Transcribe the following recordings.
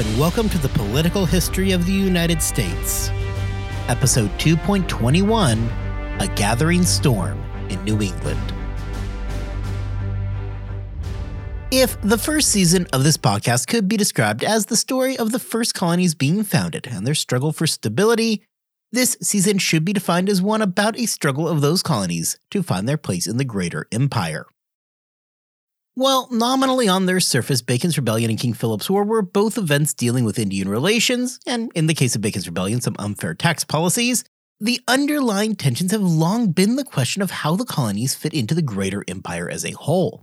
And welcome to the Political History of the United States, Episode 2.21 A Gathering Storm in New England. If the first season of this podcast could be described as the story of the first colonies being founded and their struggle for stability, this season should be defined as one about a struggle of those colonies to find their place in the greater empire. While nominally on their surface, Bacon's Rebellion and King Philip's War were both events dealing with Indian relations, and in the case of Bacon's Rebellion, some unfair tax policies, the underlying tensions have long been the question of how the colonies fit into the greater empire as a whole.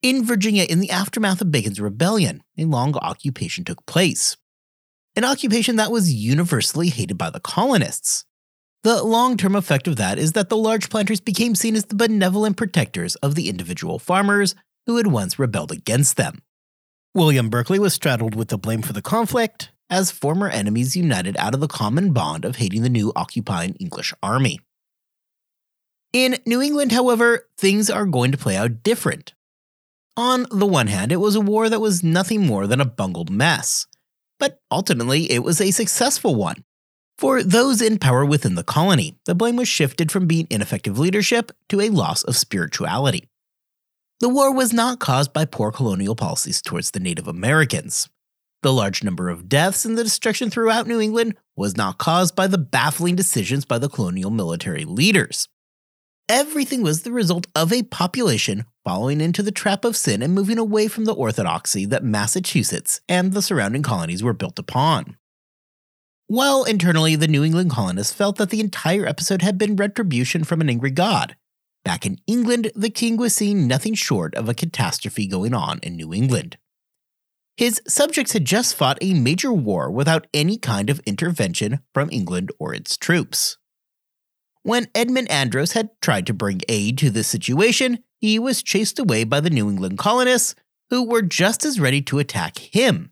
In Virginia, in the aftermath of Bacon's Rebellion, a long occupation took place. An occupation that was universally hated by the colonists. The long term effect of that is that the large planters became seen as the benevolent protectors of the individual farmers who had once rebelled against them. William Berkeley was straddled with the blame for the conflict, as former enemies united out of the common bond of hating the new occupying English army. In New England, however, things are going to play out different. On the one hand, it was a war that was nothing more than a bungled mess, but ultimately it was a successful one. For those in power within the colony, the blame was shifted from being ineffective leadership to a loss of spirituality. The war was not caused by poor colonial policies towards the Native Americans. The large number of deaths and the destruction throughout New England was not caused by the baffling decisions by the colonial military leaders. Everything was the result of a population falling into the trap of sin and moving away from the orthodoxy that Massachusetts and the surrounding colonies were built upon. While internally, the New England colonists felt that the entire episode had been retribution from an angry god. Back in England, the king was seeing nothing short of a catastrophe going on in New England. His subjects had just fought a major war without any kind of intervention from England or its troops. When Edmund Andros had tried to bring aid to this situation, he was chased away by the New England colonists, who were just as ready to attack him.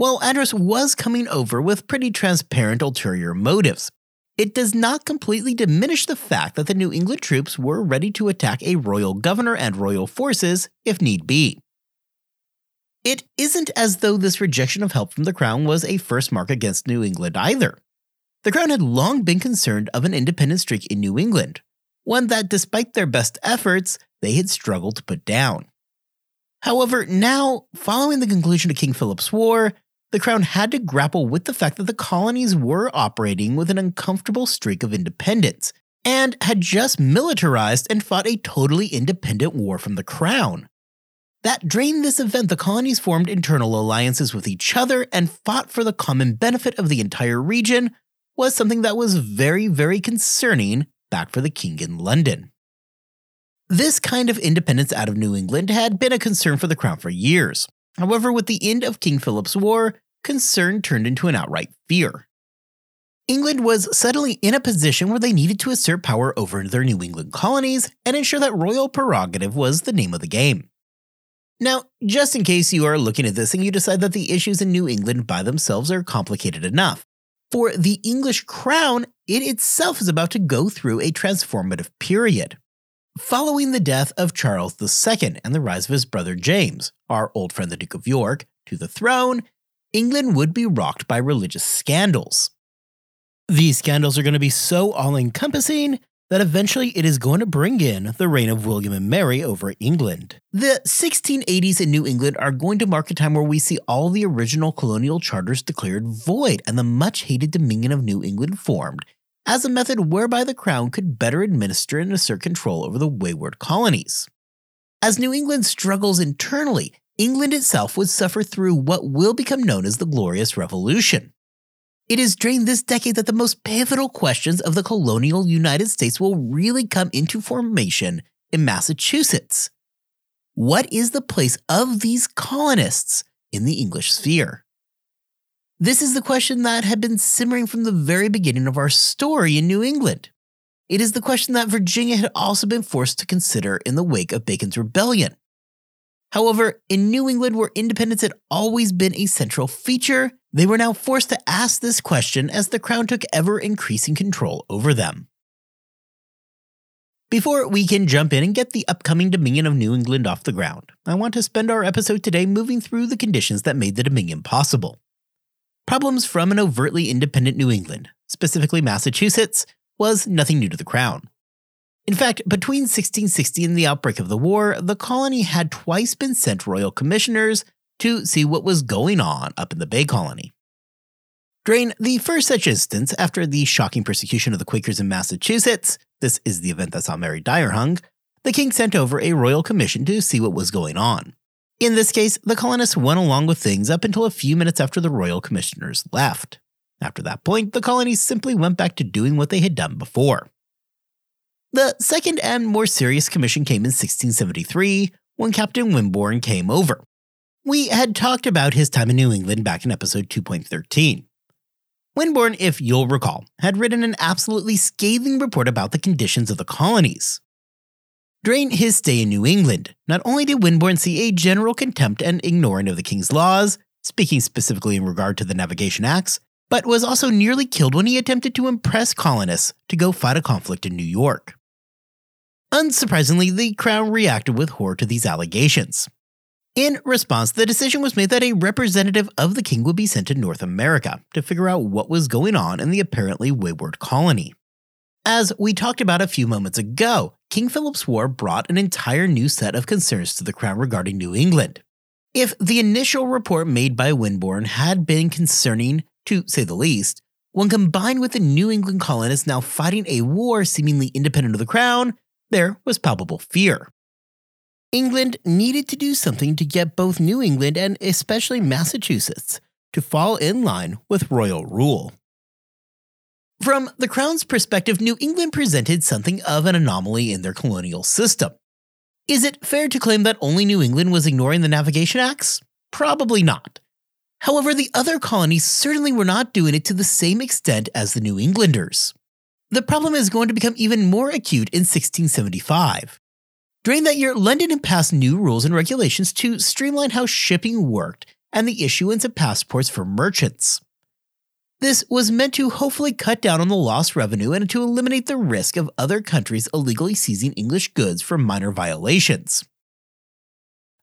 While Andros was coming over with pretty transparent ulterior motives, it does not completely diminish the fact that the New England troops were ready to attack a royal governor and royal forces if need be. It isn't as though this rejection of help from the crown was a first mark against New England either. The crown had long been concerned of an independent streak in New England, one that, despite their best efforts, they had struggled to put down. However, now, following the conclusion of King Philip's War, the Crown had to grapple with the fact that the colonies were operating with an uncomfortable streak of independence and had just militarized and fought a totally independent war from the Crown. That during this event, the colonies formed internal alliances with each other and fought for the common benefit of the entire region was something that was very, very concerning back for the king in London. This kind of independence out of New England had been a concern for the crown for years. However, with the end of King Philip's War, concern turned into an outright fear. England was suddenly in a position where they needed to assert power over their New England colonies and ensure that royal prerogative was the name of the game. Now, just in case you are looking at this and you decide that the issues in New England by themselves are complicated enough, for the English crown, it itself is about to go through a transformative period. Following the death of Charles II and the rise of his brother James, our old friend the Duke of York, to the throne, England would be rocked by religious scandals. These scandals are going to be so all encompassing that eventually it is going to bring in the reign of William and Mary over England. The 1680s in New England are going to mark a time where we see all the original colonial charters declared void and the much hated Dominion of New England formed as a method whereby the crown could better administer and assert control over the wayward colonies. As New England struggles internally, England itself would suffer through what will become known as the Glorious Revolution. It is during this decade that the most pivotal questions of the colonial United States will really come into formation in Massachusetts. What is the place of these colonists in the English sphere? This is the question that had been simmering from the very beginning of our story in New England. It is the question that Virginia had also been forced to consider in the wake of Bacon's rebellion. However, in New England, where independence had always been a central feature, they were now forced to ask this question as the crown took ever increasing control over them. Before we can jump in and get the upcoming Dominion of New England off the ground, I want to spend our episode today moving through the conditions that made the Dominion possible. Problems from an overtly independent New England, specifically Massachusetts, was nothing new to the Crown. In fact, between 1660 and the outbreak of the war, the colony had twice been sent royal commissioners to see what was going on up in the Bay Colony. During the first such instance, after the shocking persecution of the Quakers in Massachusetts, this is the event that saw Mary Dyer hung, the king sent over a royal commission to see what was going on. In this case, the colonists went along with things up until a few minutes after the royal commissioners left. After that point, the colonies simply went back to doing what they had done before. The second and more serious commission came in 1673 when Captain Wimborne came over. We had talked about his time in New England back in episode 2.13. Wimborne, if you'll recall, had written an absolutely scathing report about the conditions of the colonies. During his stay in New England, not only did Wimborne see a general contempt and ignoring of the king's laws, speaking specifically in regard to the Navigation Acts, but was also nearly killed when he attempted to impress colonists to go fight a conflict in New York. Unsurprisingly, the Crown reacted with horror to these allegations. In response, the decision was made that a representative of the king would be sent to North America to figure out what was going on in the apparently wayward colony. As we talked about a few moments ago, King Philip's War brought an entire new set of concerns to the crown regarding New England. If the initial report made by Wimborne had been concerning, to say the least, when combined with the New England colonists now fighting a war seemingly independent of the crown, there was palpable fear. England needed to do something to get both New England and especially Massachusetts to fall in line with royal rule. From the Crown's perspective, New England presented something of an anomaly in their colonial system. Is it fair to claim that only New England was ignoring the Navigation Acts? Probably not. However, the other colonies certainly were not doing it to the same extent as the New Englanders. The problem is going to become even more acute in 1675. During that year, London had passed new rules and regulations to streamline how shipping worked and the issuance of passports for merchants. This was meant to hopefully cut down on the lost revenue and to eliminate the risk of other countries illegally seizing English goods for minor violations.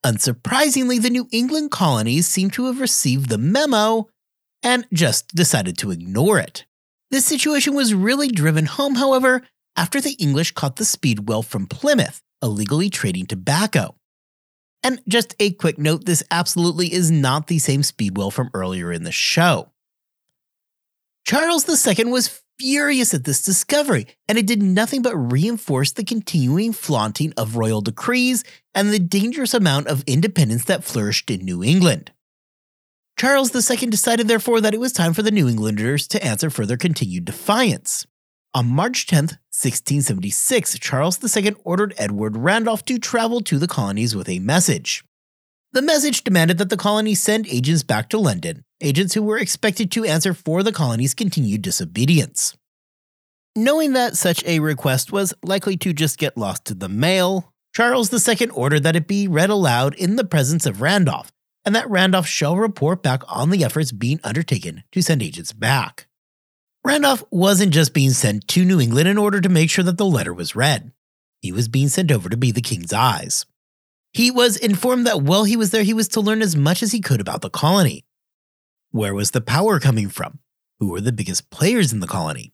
Unsurprisingly, the New England colonies seem to have received the memo and just decided to ignore it. This situation was really driven home, however, after the English caught the speedwell from Plymouth, illegally trading tobacco. And just a quick note this absolutely is not the same speedwell from earlier in the show. Charles II was furious at this discovery, and it did nothing but reinforce the continuing flaunting of royal decrees and the dangerous amount of independence that flourished in New England. Charles II decided, therefore, that it was time for the New Englanders to answer for their continued defiance. On March 10, 1676, Charles II ordered Edward Randolph to travel to the colonies with a message. The message demanded that the colonies send agents back to London, agents who were expected to answer for the colony's continued disobedience. Knowing that such a request was likely to just get lost in the mail, Charles II ordered that it be read aloud in the presence of Randolph, and that Randolph shall report back on the efforts being undertaken to send agents back. Randolph wasn't just being sent to New England in order to make sure that the letter was read. He was being sent over to be the king's eyes. He was informed that while he was there, he was to learn as much as he could about the colony. Where was the power coming from? Who were the biggest players in the colony?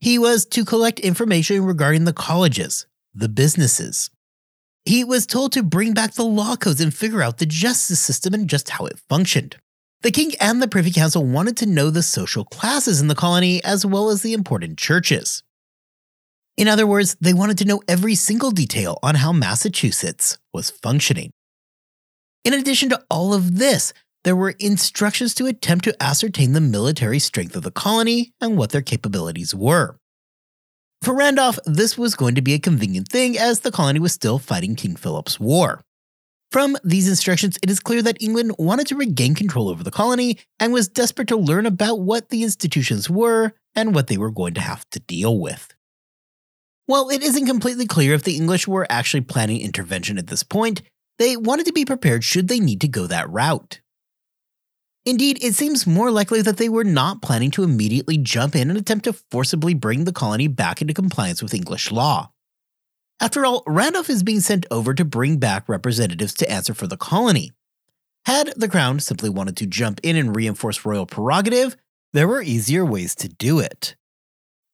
He was to collect information regarding the colleges, the businesses, he was told to bring back the law codes and figure out the justice system and just how it functioned. The king and the Privy Council wanted to know the social classes in the colony as well as the important churches. In other words, they wanted to know every single detail on how Massachusetts was functioning. In addition to all of this, there were instructions to attempt to ascertain the military strength of the colony and what their capabilities were. For Randolph, this was going to be a convenient thing as the colony was still fighting King Philip's War. From these instructions, it is clear that England wanted to regain control over the colony and was desperate to learn about what the institutions were and what they were going to have to deal with. While it isn't completely clear if the English were actually planning intervention at this point, they wanted to be prepared should they need to go that route. Indeed, it seems more likely that they were not planning to immediately jump in and attempt to forcibly bring the colony back into compliance with English law. After all, Randolph is being sent over to bring back representatives to answer for the colony. Had the crown simply wanted to jump in and reinforce royal prerogative, there were easier ways to do it.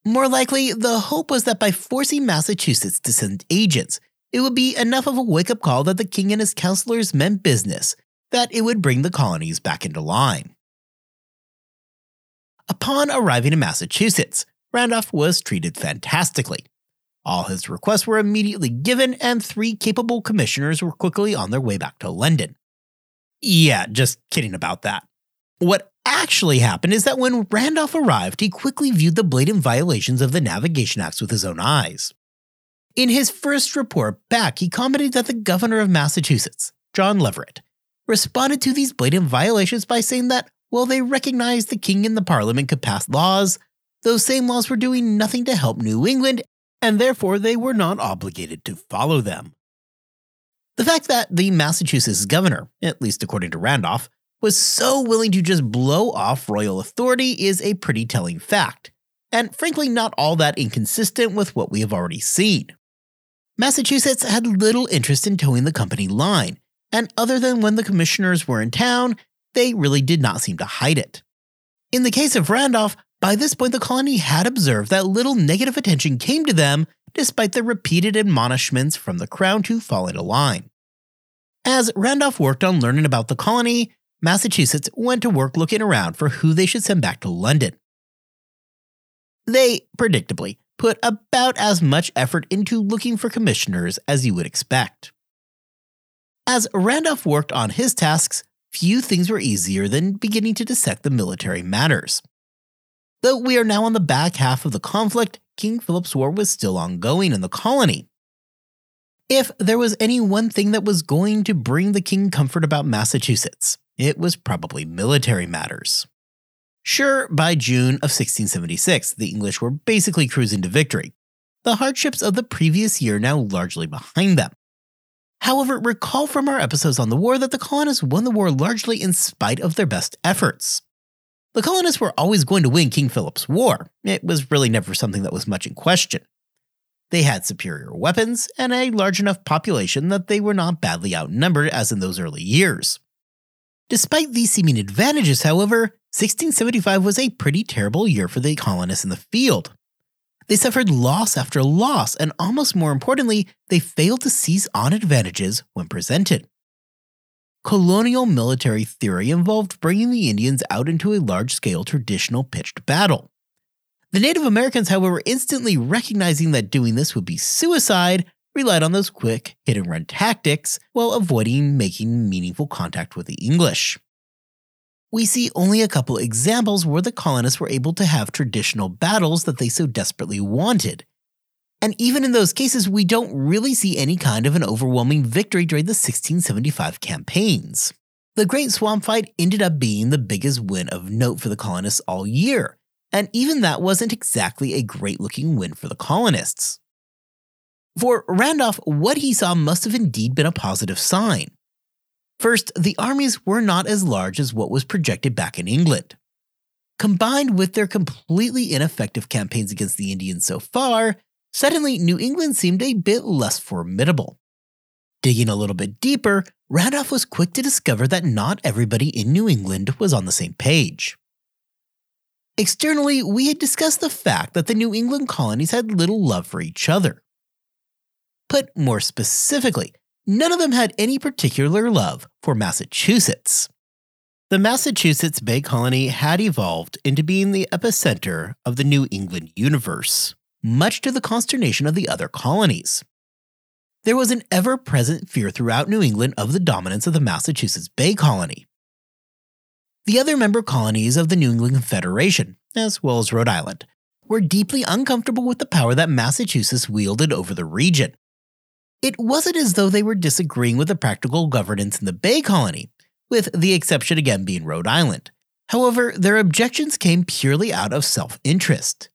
More likely, the hope was that by forcing Massachusetts to send agents, it would be enough of a wake up call that the king and his counselors meant business, that it would bring the colonies back into line. Upon arriving in Massachusetts, Randolph was treated fantastically. All his requests were immediately given, and three capable commissioners were quickly on their way back to London. Yeah, just kidding about that. What actually happened is that when Randolph arrived, he quickly viewed the blatant violations of the Navigation Acts with his own eyes. In his first report back, he commented that the governor of Massachusetts, John Leverett, responded to these blatant violations by saying that while they recognized the king and the parliament could pass laws, those same laws were doing nothing to help New England, and therefore they were not obligated to follow them. The fact that the Massachusetts governor, at least according to Randolph, was so willing to just blow off royal authority is a pretty telling fact, and frankly, not all that inconsistent with what we have already seen. Massachusetts had little interest in toeing the company line, and other than when the commissioners were in town, they really did not seem to hide it. In the case of Randolph, by this point the colony had observed that little negative attention came to them despite the repeated admonishments from the crown to fall into line. As Randolph worked on learning about the colony, Massachusetts went to work looking around for who they should send back to London. They, predictably, put about as much effort into looking for commissioners as you would expect. As Randolph worked on his tasks, few things were easier than beginning to dissect the military matters. Though we are now on the back half of the conflict, King Philip's War was still ongoing in the colony. If there was any one thing that was going to bring the king comfort about Massachusetts, it was probably military matters. Sure, by June of 1676, the English were basically cruising to victory, the hardships of the previous year now largely behind them. However, recall from our episodes on the war that the colonists won the war largely in spite of their best efforts. The colonists were always going to win King Philip's War. It was really never something that was much in question. They had superior weapons and a large enough population that they were not badly outnumbered as in those early years. Despite these seeming advantages, however, 1675 was a pretty terrible year for the colonists in the field. They suffered loss after loss, and almost more importantly, they failed to seize on advantages when presented. Colonial military theory involved bringing the Indians out into a large scale traditional pitched battle. The Native Americans, however, instantly recognizing that doing this would be suicide, relied on those quick hit and run tactics while avoiding making meaningful contact with the English we see only a couple examples where the colonists were able to have traditional battles that they so desperately wanted. And even in those cases, we don't really see any kind of an overwhelming victory during the 1675 campaigns. The Great Swamp Fight ended up being the biggest win of note for the colonists all year, and even that wasn't exactly a great looking win for the colonists. For Randolph, what he saw must have indeed been a positive sign. First, the armies were not as large as what was projected back in England. Combined with their completely ineffective campaigns against the Indians so far, suddenly New England seemed a bit less formidable. Digging a little bit deeper, Randolph was quick to discover that not everybody in New England was on the same page. Externally, we had discussed the fact that the New England colonies had little love for each other. Put more specifically, none of them had any particular love for Massachusetts. The Massachusetts Bay Colony had evolved into being the epicenter of the New England universe, much to the consternation of the other colonies. There was an ever present fear throughout New England of the dominance of the Massachusetts Bay Colony. The other member colonies of the New England Confederation, as well as Rhode Island, were deeply uncomfortable with the power that Massachusetts wielded over the region. It wasn't as though they were disagreeing with the practical governance in the Bay Colony, with the exception again being Rhode Island. However, their objections came purely out of self interest.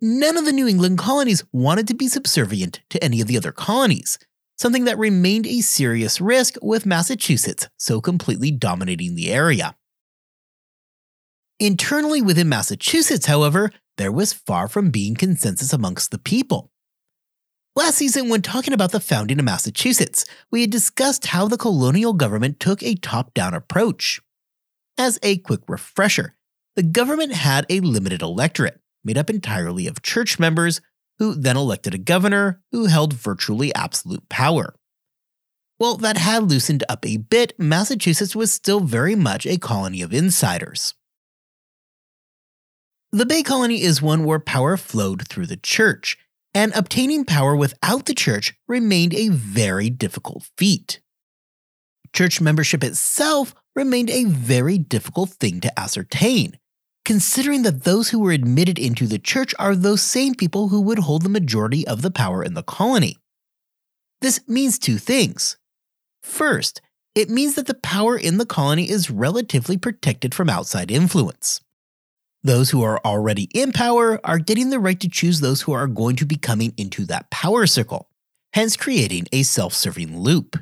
None of the New England colonies wanted to be subservient to any of the other colonies, something that remained a serious risk with Massachusetts so completely dominating the area. Internally within Massachusetts, however, there was far from being consensus amongst the people. Last season, when talking about the founding of Massachusetts, we had discussed how the colonial government took a top down approach. As a quick refresher, the government had a limited electorate, made up entirely of church members, who then elected a governor who held virtually absolute power. While that had loosened up a bit, Massachusetts was still very much a colony of insiders. The Bay Colony is one where power flowed through the church, and obtaining power without the church remained a very difficult feat. Church membership itself remained a very difficult thing to ascertain, considering that those who were admitted into the church are those same people who would hold the majority of the power in the colony. This means two things. First, it means that the power in the colony is relatively protected from outside influence. Those who are already in power are getting the right to choose those who are going to be coming into that power circle, hence creating a self serving loop.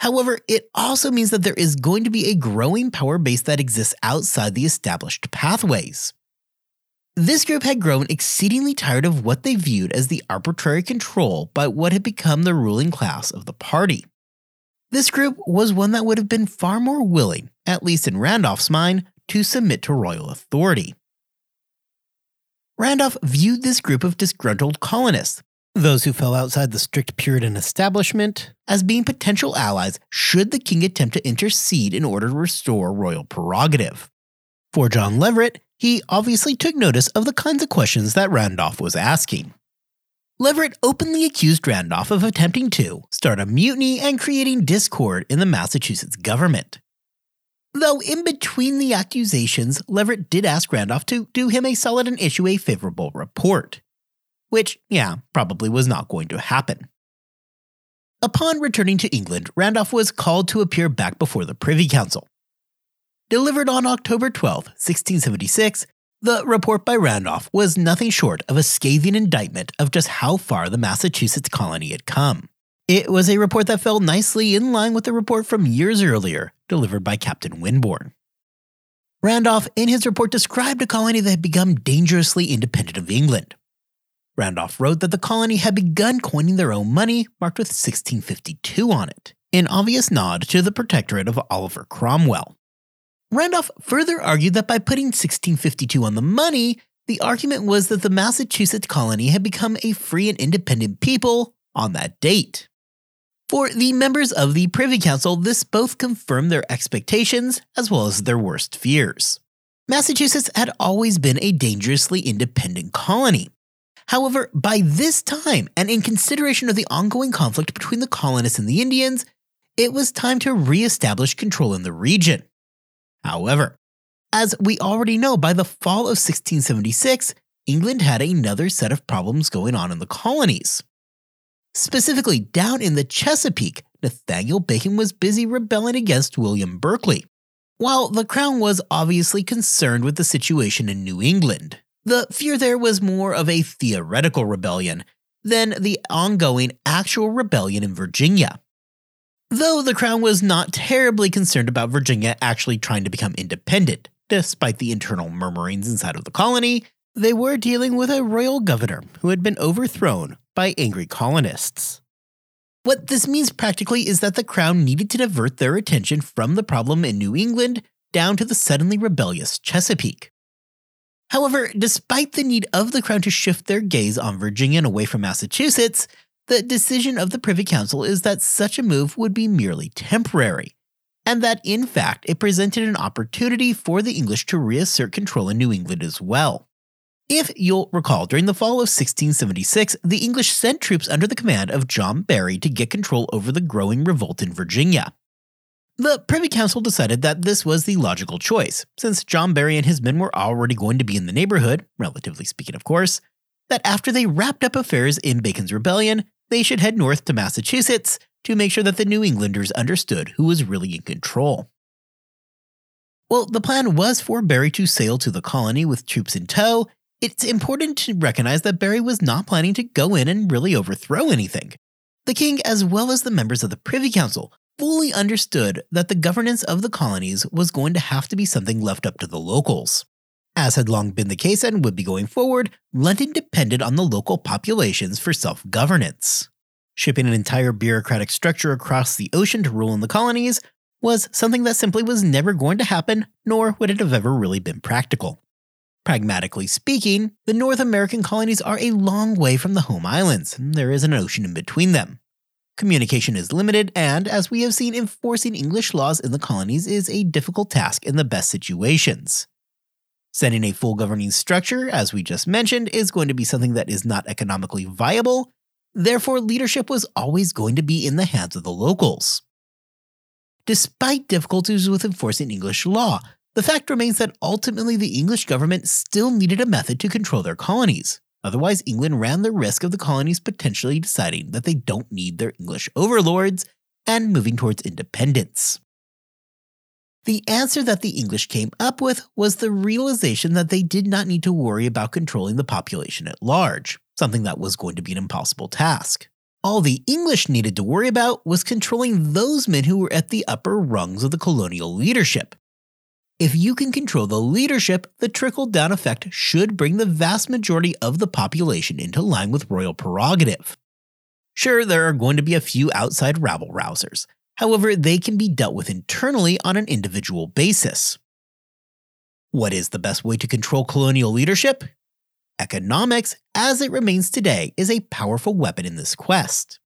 However, it also means that there is going to be a growing power base that exists outside the established pathways. This group had grown exceedingly tired of what they viewed as the arbitrary control by what had become the ruling class of the party. This group was one that would have been far more willing, at least in Randolph's mind, to submit to royal authority. Randolph viewed this group of disgruntled colonists, those who fell outside the strict Puritan establishment, as being potential allies should the king attempt to intercede in order to restore royal prerogative. For John Leverett, he obviously took notice of the kinds of questions that Randolph was asking. Leverett openly accused Randolph of attempting to start a mutiny and creating discord in the Massachusetts government. Though in between the accusations, Leverett did ask Randolph to do him a solid and issue a favorable report. Which, yeah, probably was not going to happen. Upon returning to England, Randolph was called to appear back before the Privy Council. Delivered on October 12, 1676, the report by Randolph was nothing short of a scathing indictment of just how far the Massachusetts colony had come. It was a report that fell nicely in line with the report from years earlier, delivered by Captain Winborn. Randolph, in his report, described a colony that had become dangerously independent of England. Randolph wrote that the colony had begun coining their own money, marked with 1652 on it, an obvious nod to the protectorate of Oliver Cromwell. Randolph further argued that by putting 1652 on the money, the argument was that the Massachusetts colony had become a free and independent people on that date. For the members of the Privy Council, this both confirmed their expectations as well as their worst fears. Massachusetts had always been a dangerously independent colony. However, by this time, and in consideration of the ongoing conflict between the colonists and the Indians, it was time to re establish control in the region. However, as we already know, by the fall of 1676, England had another set of problems going on in the colonies. Specifically, down in the Chesapeake, Nathaniel Bacon was busy rebelling against William Berkeley. While the crown was obviously concerned with the situation in New England, the fear there was more of a theoretical rebellion than the ongoing actual rebellion in Virginia. Though the crown was not terribly concerned about Virginia actually trying to become independent, despite the internal murmurings inside of the colony, they were dealing with a royal governor who had been overthrown by angry colonists. What this means practically is that the crown needed to divert their attention from the problem in New England down to the suddenly rebellious Chesapeake. However, despite the need of the crown to shift their gaze on Virginia and away from Massachusetts, the decision of the Privy Council is that such a move would be merely temporary, and that in fact it presented an opportunity for the English to reassert control in New England as well. If you'll recall, during the fall of 1676, the English sent troops under the command of John Berry to get control over the growing revolt in Virginia. The Privy Council decided that this was the logical choice, since John Berry and his men were already going to be in the neighborhood, relatively speaking, of course, that after they wrapped up affairs in Bacon's rebellion, they should head north to Massachusetts to make sure that the New Englanders understood who was really in control. Well, the plan was for Berry to sail to the colony with troops in tow it's important to recognize that Berry was not planning to go in and really overthrow anything. The king, as well as the members of the Privy Council, fully understood that the governance of the colonies was going to have to be something left up to the locals. As had long been the case and would be going forward, London depended on the local populations for self governance. Shipping an entire bureaucratic structure across the ocean to rule in the colonies was something that simply was never going to happen, nor would it have ever really been practical. Pragmatically speaking, the North American colonies are a long way from the home islands, and there is an ocean in between them. Communication is limited, and as we have seen, enforcing English laws in the colonies is a difficult task in the best situations. Setting a full governing structure, as we just mentioned, is going to be something that is not economically viable, therefore, leadership was always going to be in the hands of the locals. Despite difficulties with enforcing English law, the fact remains that ultimately the English government still needed a method to control their colonies. Otherwise, England ran the risk of the colonies potentially deciding that they don't need their English overlords and moving towards independence. The answer that the English came up with was the realization that they did not need to worry about controlling the population at large, something that was going to be an impossible task. All the English needed to worry about was controlling those men who were at the upper rungs of the colonial leadership. If you can control the leadership, the trickle down effect should bring the vast majority of the population into line with royal prerogative. Sure, there are going to be a few outside rabble rousers, However, they can be dealt with internally on an individual basis. What is the best way to control colonial leadership? Economics, as it remains today, is a powerful weapon in this quest.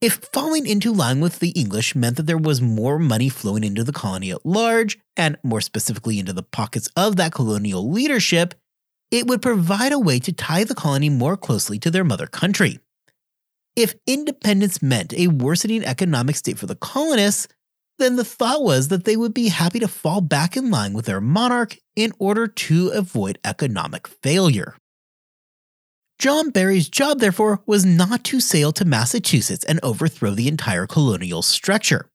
If falling into line with the English meant that there was more money flowing into the colony at large, and more specifically into the pockets of that colonial leadership, it would provide a way to tie the colony more closely to their mother country. If independence meant a worsening economic state for the colonists, then the thought was that they would be happy to fall back in line with their monarch in order to avoid economic failure. John Berry's job, therefore, was not to sail to Massachusetts and overthrow the entire colonial structure.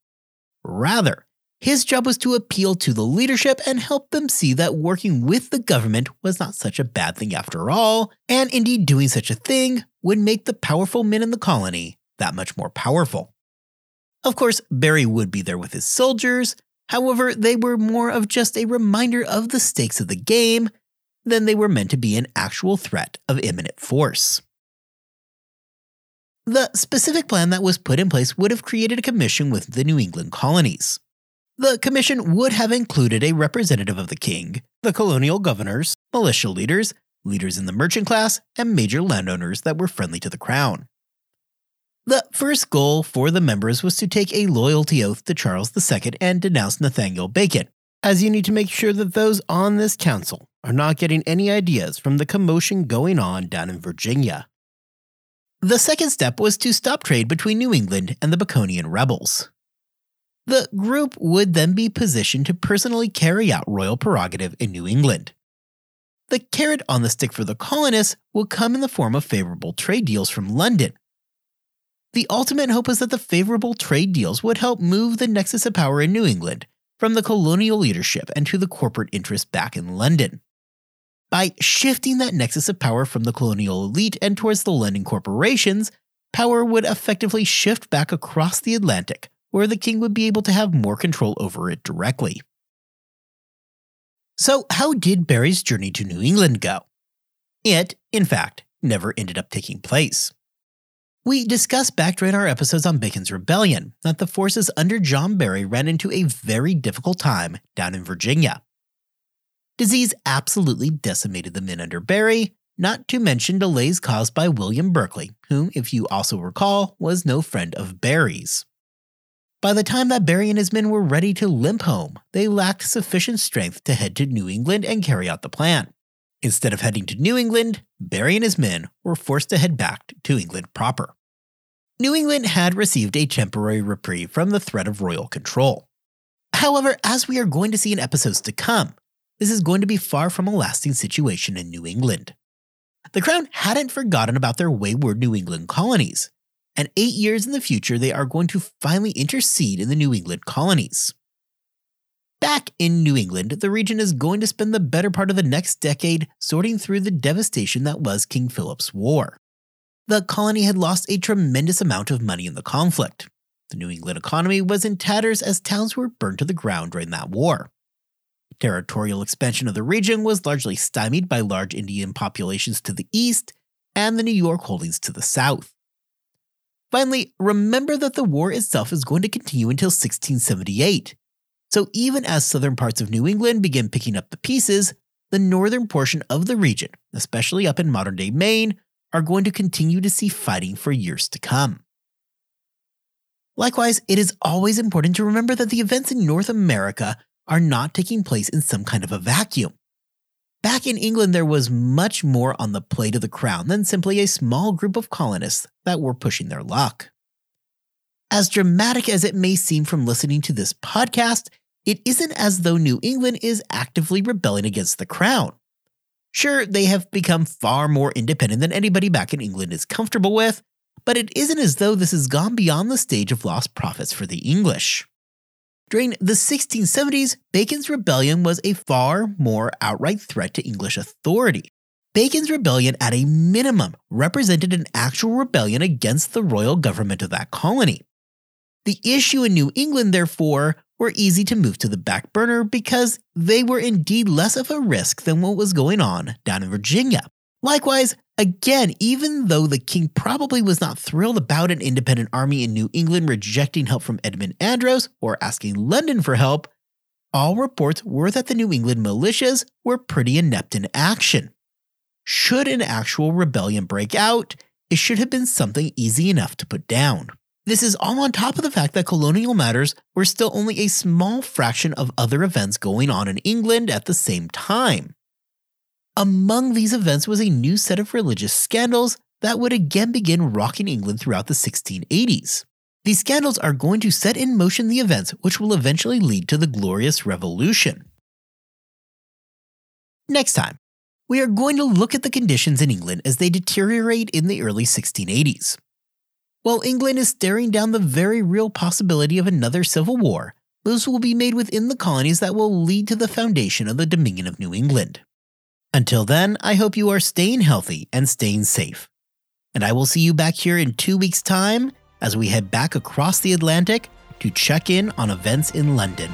Rather, his job was to appeal to the leadership and help them see that working with the government was not such a bad thing after all, and indeed doing such a thing would make the powerful men in the colony that much more powerful. Of course, Berry would be there with his soldiers, however, they were more of just a reminder of the stakes of the game than they were meant to be an actual threat of imminent force. The specific plan that was put in place would have created a commission with the New England colonies. The commission would have included a representative of the king, the colonial governors, militia leaders, leaders in the merchant class, and major landowners that were friendly to the crown. The first goal for the members was to take a loyalty oath to Charles II and denounce Nathaniel Bacon, as you need to make sure that those on this council are not getting any ideas from the commotion going on down in Virginia. The second step was to stop trade between New England and the Baconian rebels. The group would then be positioned to personally carry out royal prerogative in New England. The carrot on the stick for the colonists would come in the form of favorable trade deals from London. The ultimate hope was that the favorable trade deals would help move the nexus of power in New England from the colonial leadership and to the corporate interests back in London. By shifting that nexus of power from the colonial elite and towards the lending corporations, power would effectively shift back across the Atlantic, where the king would be able to have more control over it directly. So, how did Berry's journey to New England go? It, in fact, never ended up taking place. We discussed back during our episodes on Bacon's Rebellion that the forces under John Berry ran into a very difficult time down in Virginia. Disease absolutely decimated the men under Berry, not to mention delays caused by William Berkeley, who, if you also recall, was no friend of Berry's. By the time that Berry and his men were ready to limp home, they lacked sufficient strength to head to New England and carry out the plan. Instead of heading to New England, Berry and his men were forced to head back to England proper. New England had received a temporary reprieve from the threat of royal control. However, as we are going to see in episodes to come, this is going to be far from a lasting situation in New England. The Crown hadn't forgotten about their wayward New England colonies, and eight years in the future, they are going to finally intercede in the New England colonies. Back in New England, the region is going to spend the better part of the next decade sorting through the devastation that was King Philip's War. The colony had lost a tremendous amount of money in the conflict. The New England economy was in tatters as towns were burned to the ground during that war. Territorial expansion of the region was largely stymied by large Indian populations to the east and the New York holdings to the south. Finally, remember that the war itself is going to continue until 1678. So even as southern parts of New England begin picking up the pieces, the northern portion of the region, especially up in modern day Maine, are going to continue to see fighting for years to come. Likewise, it is always important to remember that the events in North America are not taking place in some kind of a vacuum. Back in England, there was much more on the plate of the crown than simply a small group of colonists that were pushing their luck. As dramatic as it may seem from listening to this podcast, it isn't as though New England is actively rebelling against the crown. Sure, they have become far more independent than anybody back in England is comfortable with, but it isn't as though this has gone beyond the stage of lost profits for the English. During the 1670s, Bacon's rebellion was a far more outright threat to English authority. Bacon's rebellion, at a minimum, represented an actual rebellion against the royal government of that colony. The issue in New England, therefore, were easy to move to the back burner because they were indeed less of a risk than what was going on down in Virginia. Likewise, again, even though the king probably was not thrilled about an independent army in New England rejecting help from Edmund Andros or asking London for help, all reports were that the New England militias were pretty inept in action. Should an actual rebellion break out, it should have been something easy enough to put down. This is all on top of the fact that colonial matters were still only a small fraction of other events going on in England at the same time. Among these events was a new set of religious scandals that would again begin rocking England throughout the 1680s. These scandals are going to set in motion the events which will eventually lead to the Glorious Revolution. Next time, we are going to look at the conditions in England as they deteriorate in the early 1680s. While England is staring down the very real possibility of another civil war, moves will be made within the colonies that will lead to the foundation of the Dominion of New England. Until then, I hope you are staying healthy and staying safe. And I will see you back here in two weeks' time as we head back across the Atlantic to check in on events in London.